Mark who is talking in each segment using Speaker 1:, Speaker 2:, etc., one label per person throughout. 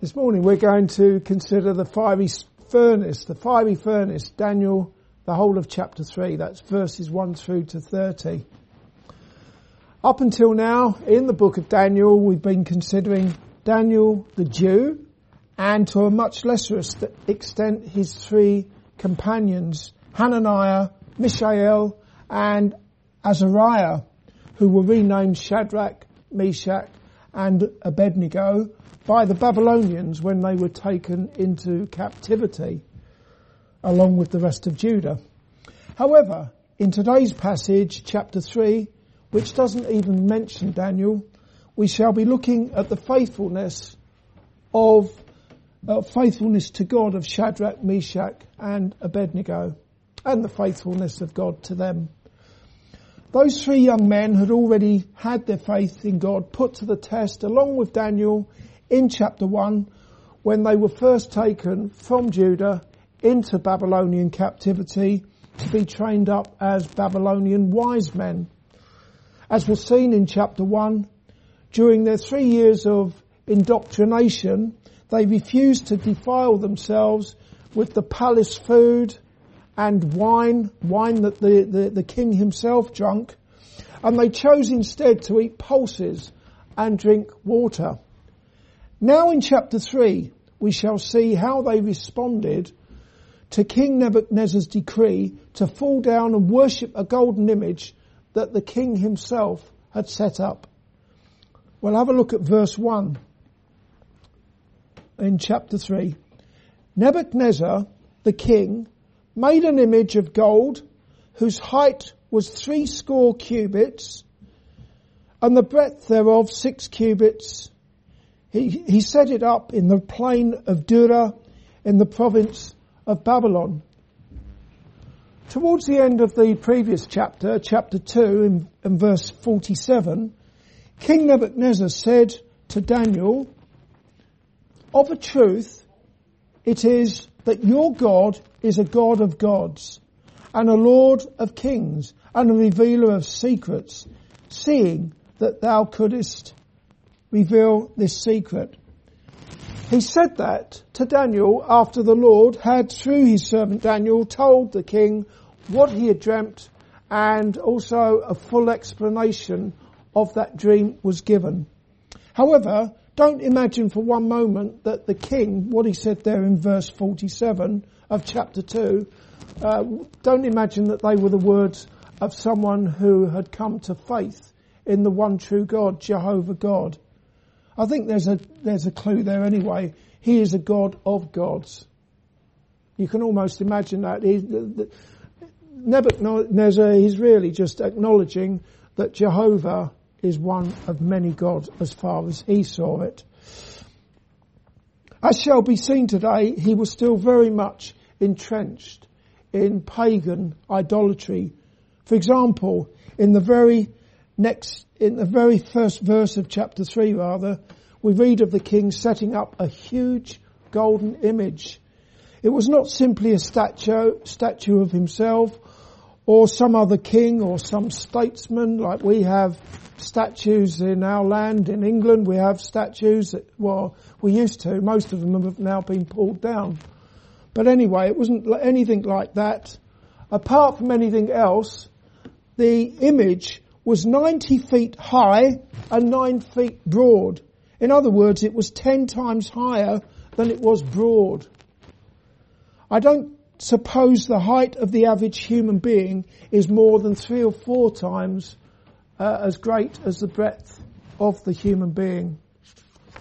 Speaker 1: This morning we're going to consider the fiery furnace, the fiery furnace, Daniel, the whole of chapter 3, that's verses 1 through to 30. Up until now, in the book of Daniel, we've been considering Daniel the Jew, and to a much lesser extent his three companions, Hananiah, Mishael, and Azariah, who were renamed Shadrach, Meshach, and Abednego, by the Babylonians when they were taken into captivity along with the rest of Judah. However, in today's passage, chapter 3, which doesn't even mention Daniel, we shall be looking at the faithfulness of uh, faithfulness to God of Shadrach, Meshach and Abednego and the faithfulness of God to them. Those three young men had already had their faith in God put to the test along with Daniel in chapter 1 when they were first taken from Judah into Babylonian captivity to be trained up as Babylonian wise men. As was seen in chapter 1, during their three years of indoctrination, they refused to defile themselves with the palace food and wine, wine that the, the, the king himself drank, and they chose instead to eat pulses and drink water. Now in chapter 3, we shall see how they responded to King Nebuchadnezzar's decree to fall down and worship a golden image that the king himself had set up. Well, have a look at verse 1 in chapter 3. Nebuchadnezzar, the king, made an image of gold whose height was three score cubits and the breadth thereof six cubits he, he set it up in the plain of Dura in the province of Babylon. Towards the end of the previous chapter, chapter 2 in, in verse 47, King Nebuchadnezzar said to Daniel, of a truth, it is that your God is a God of gods and a Lord of kings and a revealer of secrets, seeing that thou couldst reveal this secret. He said that to Daniel after the Lord had through his servant Daniel told the king what he had dreamt and also a full explanation of that dream was given. However, don't imagine for one moment that the king, what he said there in verse 47 of chapter 2, uh, don't imagine that they were the words of someone who had come to faith in the one true God, Jehovah God. I think there's a, there's a clue there anyway. He is a God of gods. You can almost imagine that. He, the, Nebuchadnezzar is really just acknowledging that Jehovah is one of many gods as far as he saw it. As shall be seen today, he was still very much entrenched in pagan idolatry. For example, in the very next, in the very first verse of chapter 3 rather, we read of the king setting up a huge golden image. It was not simply a statue, statue of himself or some other king or some statesman like we have statues in our land in England. We have statues that, well, we used to. Most of them have now been pulled down. But anyway, it wasn't anything like that. Apart from anything else, the image was 90 feet high and 9 feet broad. In other words, it was 10 times higher than it was broad. I don't suppose the height of the average human being is more than three or four times uh, as great as the breadth of the human being.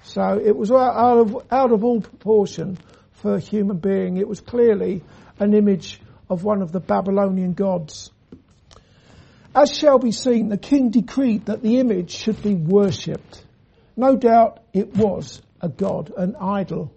Speaker 1: So it was out of, out of all proportion for a human being. It was clearly an image of one of the Babylonian gods. As shall be seen, the king decreed that the image should be worshipped. No doubt it was a god, an idol.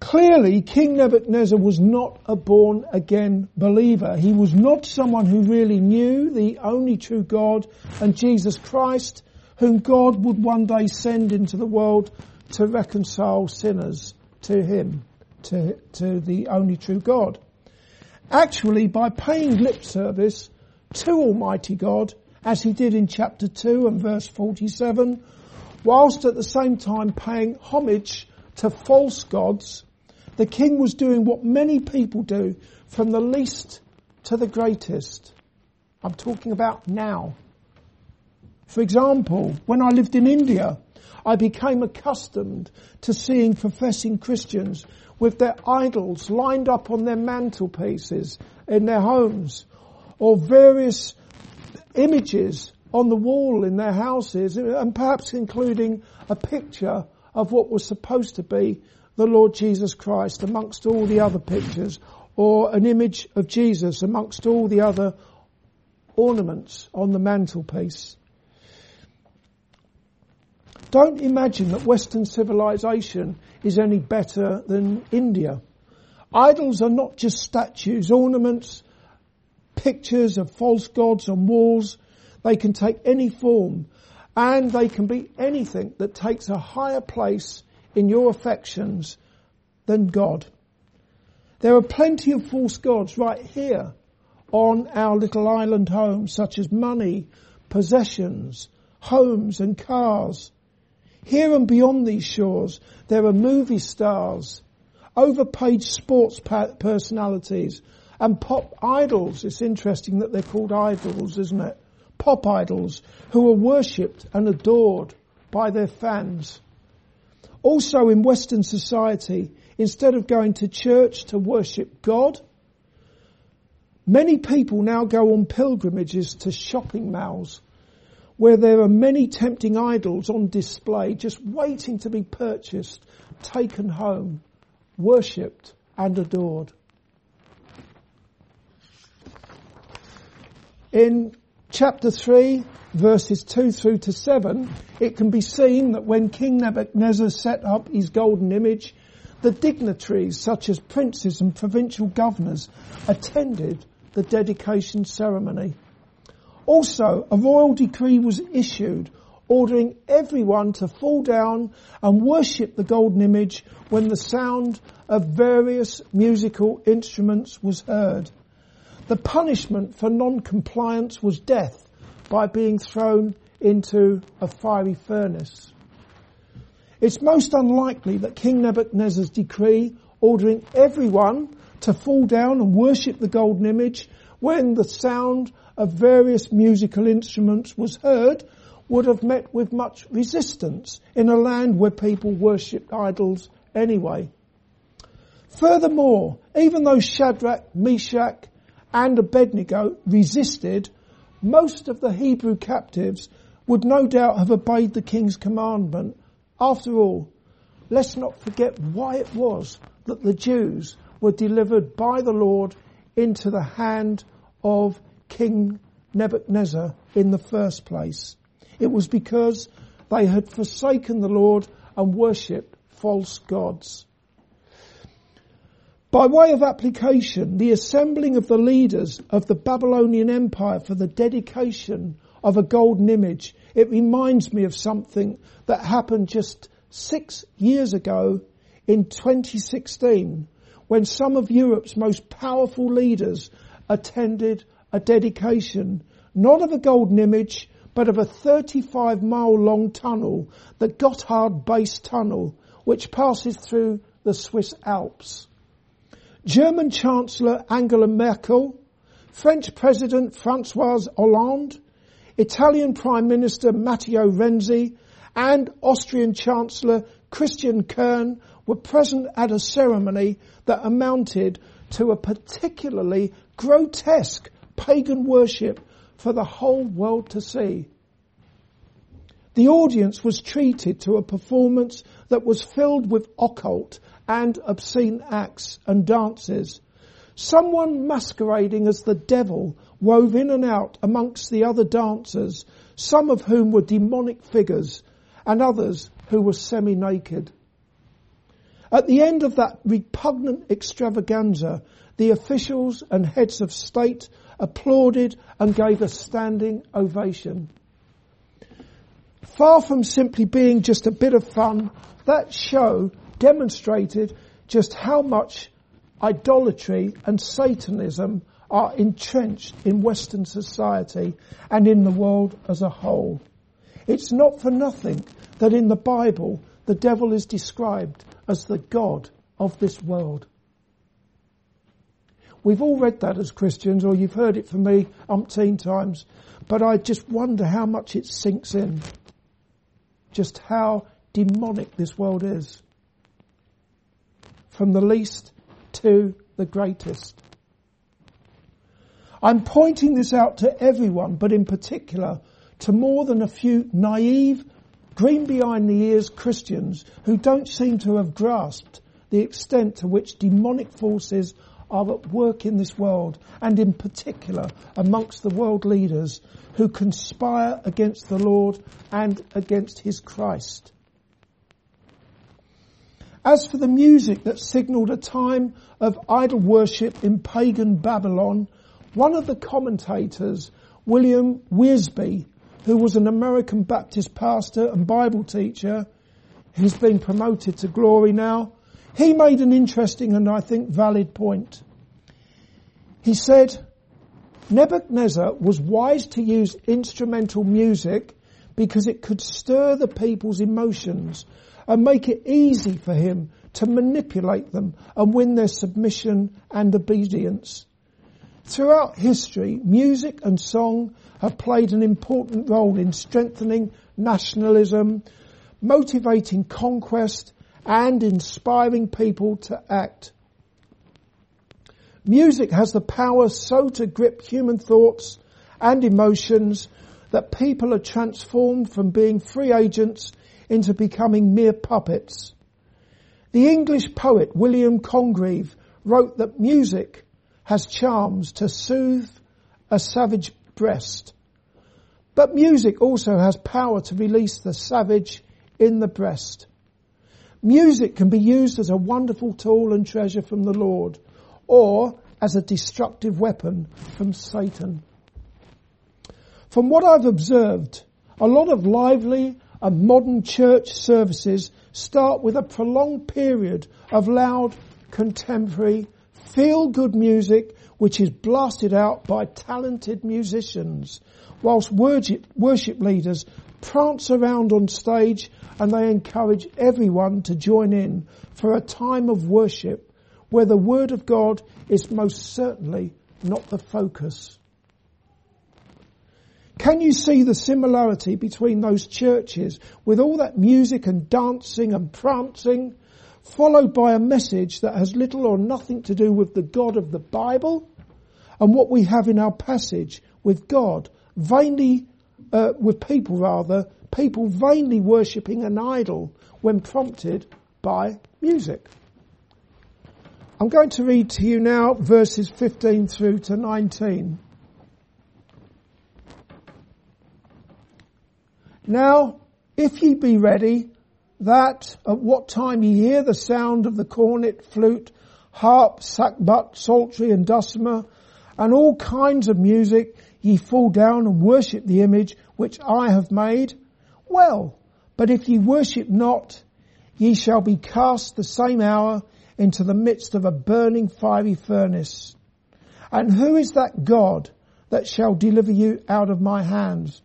Speaker 1: Clearly, King Nebuchadnezzar was not a born again believer. He was not someone who really knew the only true God and Jesus Christ, whom God would one day send into the world to reconcile sinners to Him, to, to the only true God. Actually, by paying lip service to Almighty God, as he did in chapter 2 and verse 47, whilst at the same time paying homage to false gods, the king was doing what many people do from the least to the greatest. I'm talking about now. For example, when I lived in India, I became accustomed to seeing professing Christians with their idols lined up on their mantelpieces in their homes or various images on the wall in their houses and perhaps including a picture of what was supposed to be the Lord Jesus Christ amongst all the other pictures or an image of Jesus amongst all the other ornaments on the mantelpiece. Don't imagine that Western civilization is any better than India. Idols are not just statues, ornaments, pictures of false gods on walls. They can take any form and they can be anything that takes a higher place in your affections than God. There are plenty of false gods right here on our little island home, such as money, possessions, homes and cars. Here and beyond these shores, there are movie stars, overpaid sports personalities, and pop idols. It's interesting that they're called idols, isn't it? Pop idols who are worshipped and adored by their fans. Also in Western society, instead of going to church to worship God, many people now go on pilgrimages to shopping malls where there are many tempting idols on display just waiting to be purchased, taken home, worshipped and adored. In chapter 3, verses 2 through to 7, it can be seen that when King Nebuchadnezzar set up his golden image, the dignitaries such as princes and provincial governors attended the dedication ceremony. Also, a royal decree was issued ordering everyone to fall down and worship the golden image when the sound of various musical instruments was heard. The punishment for non-compliance was death by being thrown into a fiery furnace. It's most unlikely that King Nebuchadnezzar's decree ordering everyone to fall down and worship the golden image when the sound of various musical instruments was heard would have met with much resistance in a land where people worshipped idols anyway. Furthermore, even though Shadrach, Meshach and Abednego resisted, most of the Hebrew captives would no doubt have obeyed the king's commandment. After all, let's not forget why it was that the Jews were delivered by the Lord into the hand of King Nebuchadnezzar in the first place. It was because they had forsaken the Lord and worshipped false gods. By way of application, the assembling of the leaders of the Babylonian Empire for the dedication of a golden image, it reminds me of something that happened just six years ago in 2016 when some of Europe's most powerful leaders attended a dedication, not of a golden image, but of a 35 mile long tunnel, the Gotthard Base Tunnel, which passes through the Swiss Alps. German Chancellor Angela Merkel, French President Francois Hollande, Italian Prime Minister Matteo Renzi, and Austrian Chancellor Christian Kern were present at a ceremony that amounted to a particularly grotesque pagan worship for the whole world to see. The audience was treated to a performance that was filled with occult and obscene acts and dances. Someone masquerading as the devil wove in and out amongst the other dancers, some of whom were demonic figures and others who were semi-naked. At the end of that repugnant extravaganza, the officials and heads of state applauded and gave a standing ovation. Far from simply being just a bit of fun, that show demonstrated just how much idolatry and Satanism are entrenched in Western society and in the world as a whole. It's not for nothing that in the Bible the devil is described as the God of this world. We've all read that as Christians, or you've heard it from me umpteen times, but I just wonder how much it sinks in. Just how demonic this world is. From the least to the greatest. I'm pointing this out to everyone, but in particular to more than a few naive, green behind the ears Christians who don't seem to have grasped the extent to which demonic forces are at work in this world and in particular amongst the world leaders who conspire against the Lord and against his Christ. As for the music that signalled a time of idol worship in pagan Babylon, one of the commentators, William Wiersbe, who was an American Baptist pastor and Bible teacher, he's been promoted to glory now, he made an interesting and I think valid point. He said, Nebuchadnezzar was wise to use instrumental music because it could stir the people's emotions and make it easy for him to manipulate them and win their submission and obedience. Throughout history, music and song have played an important role in strengthening nationalism, motivating conquest, and inspiring people to act. Music has the power so to grip human thoughts and emotions that people are transformed from being free agents into becoming mere puppets. The English poet William Congreve wrote that music has charms to soothe a savage breast. But music also has power to release the savage in the breast. Music can be used as a wonderful tool and treasure from the Lord, or as a destructive weapon from Satan. From what I've observed, a lot of lively and modern church services start with a prolonged period of loud, contemporary, feel-good music which is blasted out by talented musicians, whilst worship, worship leaders prance around on stage and they encourage everyone to join in for a time of worship where the Word of God is most certainly not the focus. Can you see the similarity between those churches with all that music and dancing and prancing followed by a message that has little or nothing to do with the God of the Bible and what we have in our passage with God vainly, uh, with people rather, people vainly worshipping an idol when prompted by music. I'm going to read to you now verses 15 through to 19. Now, if ye be ready, that at what time ye hear the sound of the cornet, flute, harp, sackbut, psaltery and dulcimer, and all kinds of music, ye fall down and worship the image which I have made, well, but if ye worship not, ye shall be cast the same hour into the midst of a burning fiery furnace. And who is that God that shall deliver you out of my hands?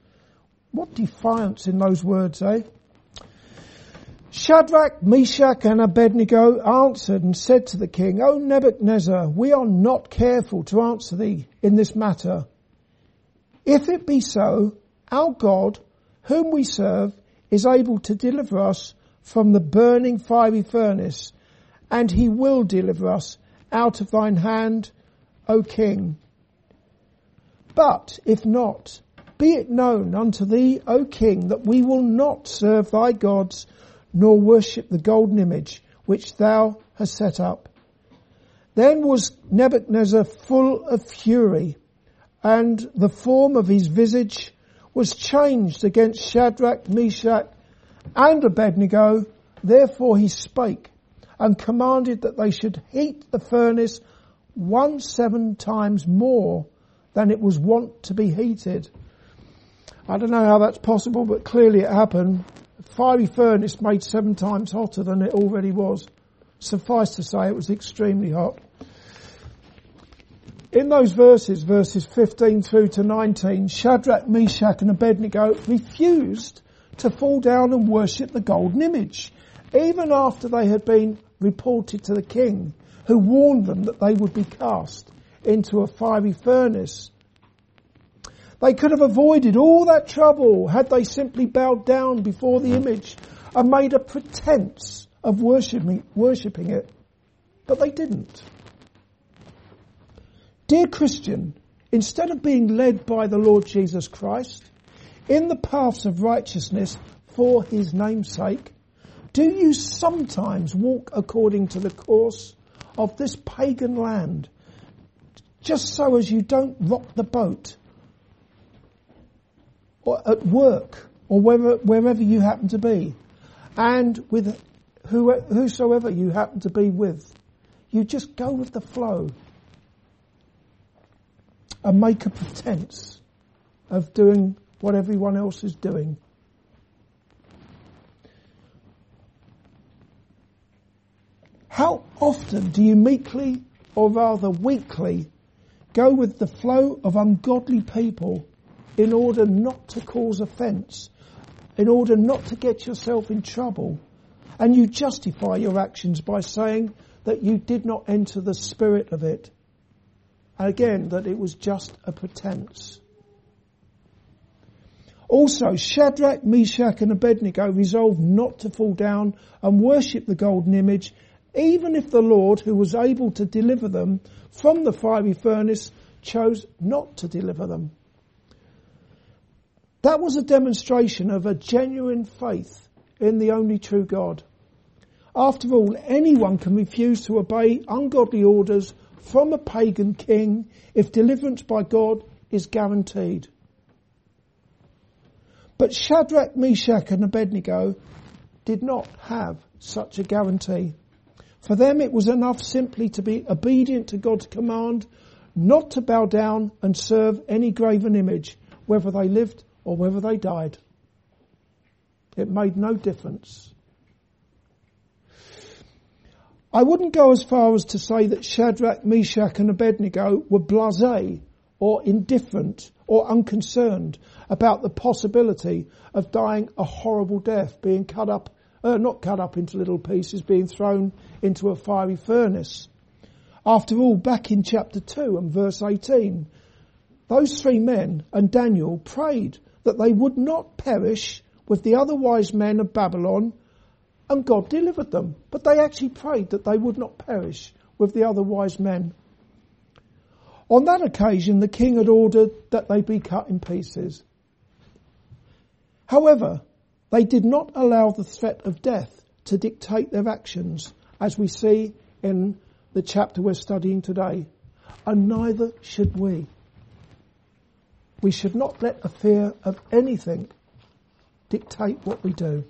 Speaker 1: What defiance in those words, eh? Shadrach, Meshach and Abednego answered and said to the king, O Nebuchadnezzar, we are not careful to answer thee in this matter. If it be so, our God whom we serve is able to deliver us from the burning fiery furnace, and he will deliver us out of thine hand, O king. But if not, be it known unto thee, O king, that we will not serve thy gods, nor worship the golden image which thou hast set up. Then was Nebuchadnezzar full of fury, and the form of his visage was changed against Shadrach, Meshach, and Abednego. Therefore he spake and commanded that they should heat the furnace one seven times more than it was wont to be heated. I don't know how that's possible, but clearly it happened. A fiery furnace made seven times hotter than it already was. Suffice to say, it was extremely hot. In those verses, verses 15 through to 19, Shadrach, Meshach and Abednego refused to fall down and worship the golden image, even after they had been reported to the king, who warned them that they would be cast into a fiery furnace. They could have avoided all that trouble had they simply bowed down before the image and made a pretense of worshipping, worshipping it. But they didn't. Dear Christian, instead of being led by the Lord Jesus Christ in the paths of righteousness for his name's sake, do you sometimes walk according to the course of this pagan land just so as you don't rock the boat or at work or wherever, wherever you happen to be and with who, whosoever you happen to be with. You just go with the flow and make a pretense of doing what everyone else is doing. How often do you meekly, or rather weakly, go with the flow of ungodly people in order not to cause offence, in order not to get yourself in trouble, and you justify your actions by saying that you did not enter the spirit of it. And again, that it was just a pretense. Also, Shadrach, Meshach and Abednego resolved not to fall down and worship the golden image, even if the Lord, who was able to deliver them from the fiery furnace, chose not to deliver them. That was a demonstration of a genuine faith in the only true God. After all, anyone can refuse to obey ungodly orders from a pagan king if deliverance by God is guaranteed. But Shadrach, Meshach and Abednego did not have such a guarantee. For them it was enough simply to be obedient to God's command, not to bow down and serve any graven image, whether they lived or whether they died. It made no difference. I wouldn't go as far as to say that Shadrach, Meshach and Abednego were blasé or indifferent or unconcerned about the possibility of dying a horrible death, being cut up, uh, not cut up into little pieces, being thrown into a fiery furnace. After all, back in chapter 2 and verse 18, those three men and Daniel prayed that they would not perish with the other wise men of Babylon and God delivered them. But they actually prayed that they would not perish with the other wise men. On that occasion, the king had ordered that they be cut in pieces. However, they did not allow the threat of death to dictate their actions, as we see in the chapter we're studying today. And neither should we. We should not let a fear of anything dictate what we do.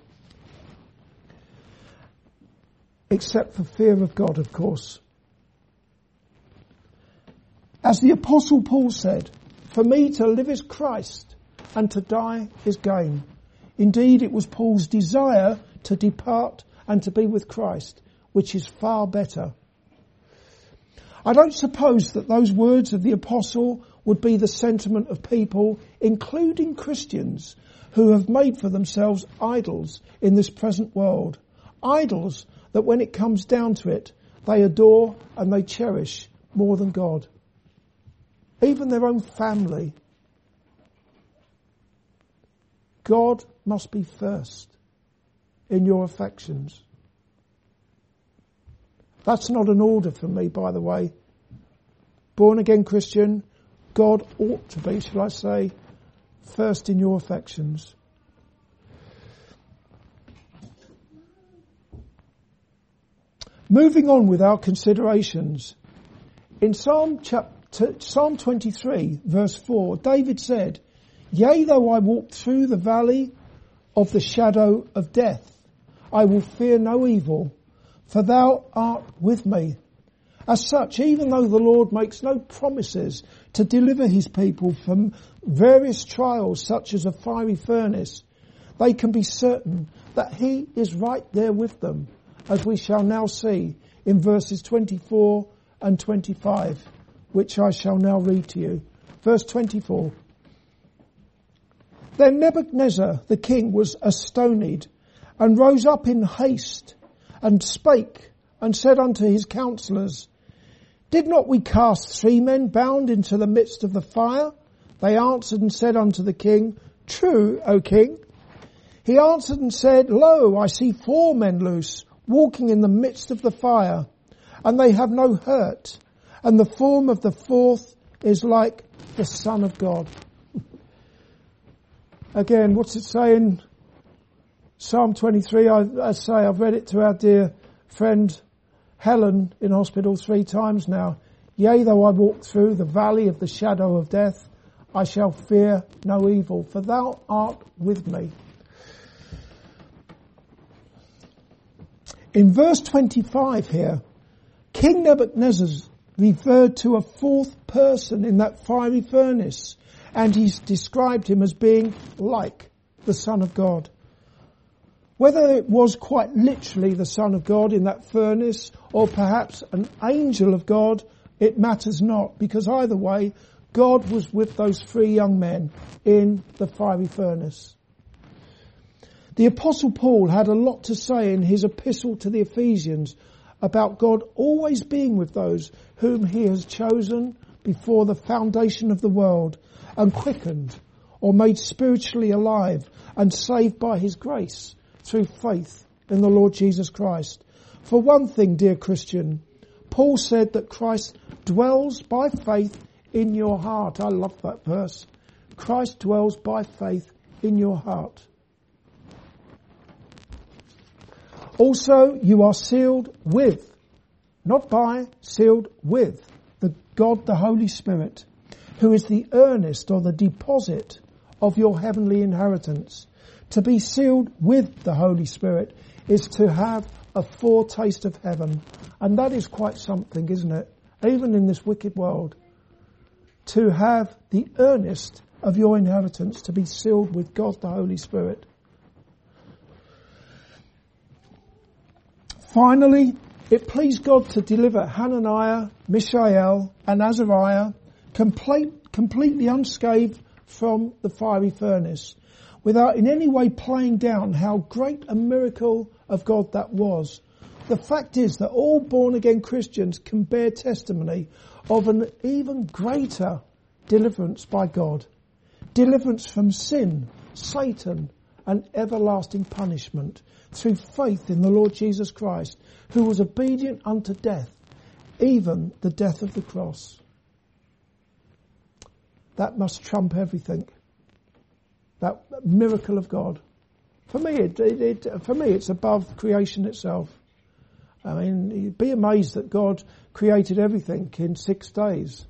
Speaker 1: except for fear of God, of course. As the apostle Paul said, for me to live is Christ and to die is gain. Indeed, it was Paul's desire to depart and to be with Christ, which is far better. I don't suppose that those words of the apostle would be the sentiment of people, including Christians, who have made for themselves idols in this present world. Idols that when it comes down to it, they adore and they cherish more than God. Even their own family. God must be first in your affections. That's not an order for me, by the way. Born again Christian, God ought to be, shall I say, first in your affections. Moving on with our considerations. In Psalm chapter, Psalm 23 verse 4, David said, Yea, though I walk through the valley of the shadow of death, I will fear no evil, for thou art with me. As such, even though the Lord makes no promises to deliver his people from various trials such as a fiery furnace, they can be certain that he is right there with them as we shall now see in verses 24 and 25, which I shall now read to you. Verse 24. Then Nebuchadnezzar the king was astonied and rose up in haste and spake and said unto his counselors, Did not we cast three men bound into the midst of the fire? They answered and said unto the king, True, O king. He answered and said, Lo, I see four men loose, walking in the midst of the fire, and they have no hurt, and the form of the fourth is like the Son of God. Again, what's it saying? Psalm 23, I, I say, I've read it to our dear friend Helen in hospital three times now. Yea, though I walk through the valley of the shadow of death, I shall fear no evil, for thou art with me. In verse 25 here, King Nebuchadnezzar referred to a fourth person in that fiery furnace, and he's described him as being like the Son of God. Whether it was quite literally the Son of God in that furnace, or perhaps an angel of God, it matters not, because either way, God was with those three young men in the fiery furnace. The apostle Paul had a lot to say in his epistle to the Ephesians about God always being with those whom he has chosen before the foundation of the world and quickened or made spiritually alive and saved by his grace through faith in the Lord Jesus Christ. For one thing, dear Christian, Paul said that Christ dwells by faith in your heart. I love that verse. Christ dwells by faith in your heart. Also, you are sealed with, not by, sealed with the God the Holy Spirit, who is the earnest or the deposit of your heavenly inheritance. To be sealed with the Holy Spirit is to have a foretaste of heaven. And that is quite something, isn't it? Even in this wicked world to have the earnest of your inheritance to be sealed with God the Holy Spirit. Finally, it pleased God to deliver Hananiah, Mishael, and Azariah complete, completely unscathed from the fiery furnace, without in any way playing down how great a miracle of God that was. The fact is that all born again Christians can bear testimony of an even greater deliverance by God. Deliverance from sin, Satan, and everlasting punishment through faith in the Lord Jesus Christ, who was obedient unto death, even the death of the cross. That must trump everything. That miracle of God. For me, it, it, it, for me, it's above creation itself. I mean, you'd be amazed that God created everything in six days.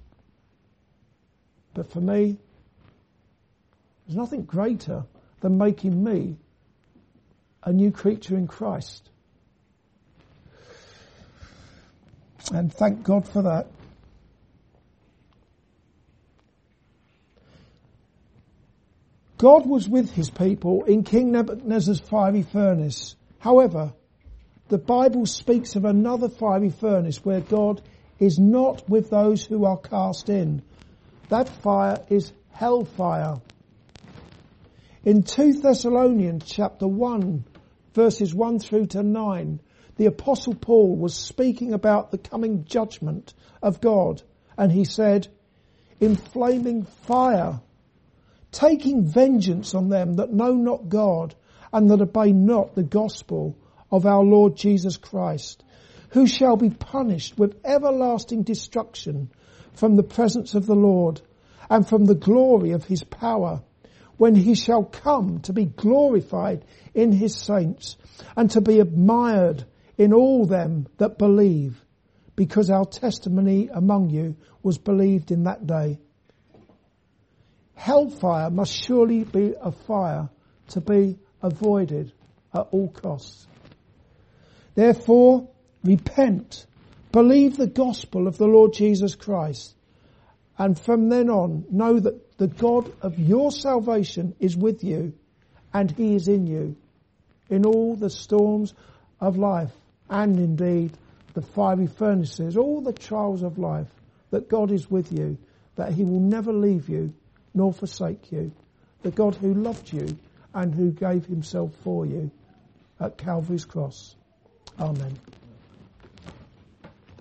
Speaker 1: But for me, there's nothing greater than making me a new creature in Christ. And thank God for that. God was with his people in King Nebuchadnezzar's fiery furnace. However, the Bible speaks of another fiery furnace where God is not with those who are cast in. That fire is hellfire. In 2 Thessalonians chapter 1 verses 1 through to 9, the apostle Paul was speaking about the coming judgment of God and he said, in flaming fire, taking vengeance on them that know not God and that obey not the gospel of our Lord Jesus Christ, who shall be punished with everlasting destruction from the presence of the Lord and from the glory of his power when he shall come to be glorified in his saints and to be admired in all them that believe because our testimony among you was believed in that day. Hellfire must surely be a fire to be avoided at all costs. Therefore, repent, believe the gospel of the Lord Jesus Christ, and from then on know that the God of your salvation is with you and he is in you in all the storms of life and indeed the fiery furnaces, all the trials of life, that God is with you, that he will never leave you nor forsake you. the God who loved you and who gave himself for you at Calvary's cross. Amen.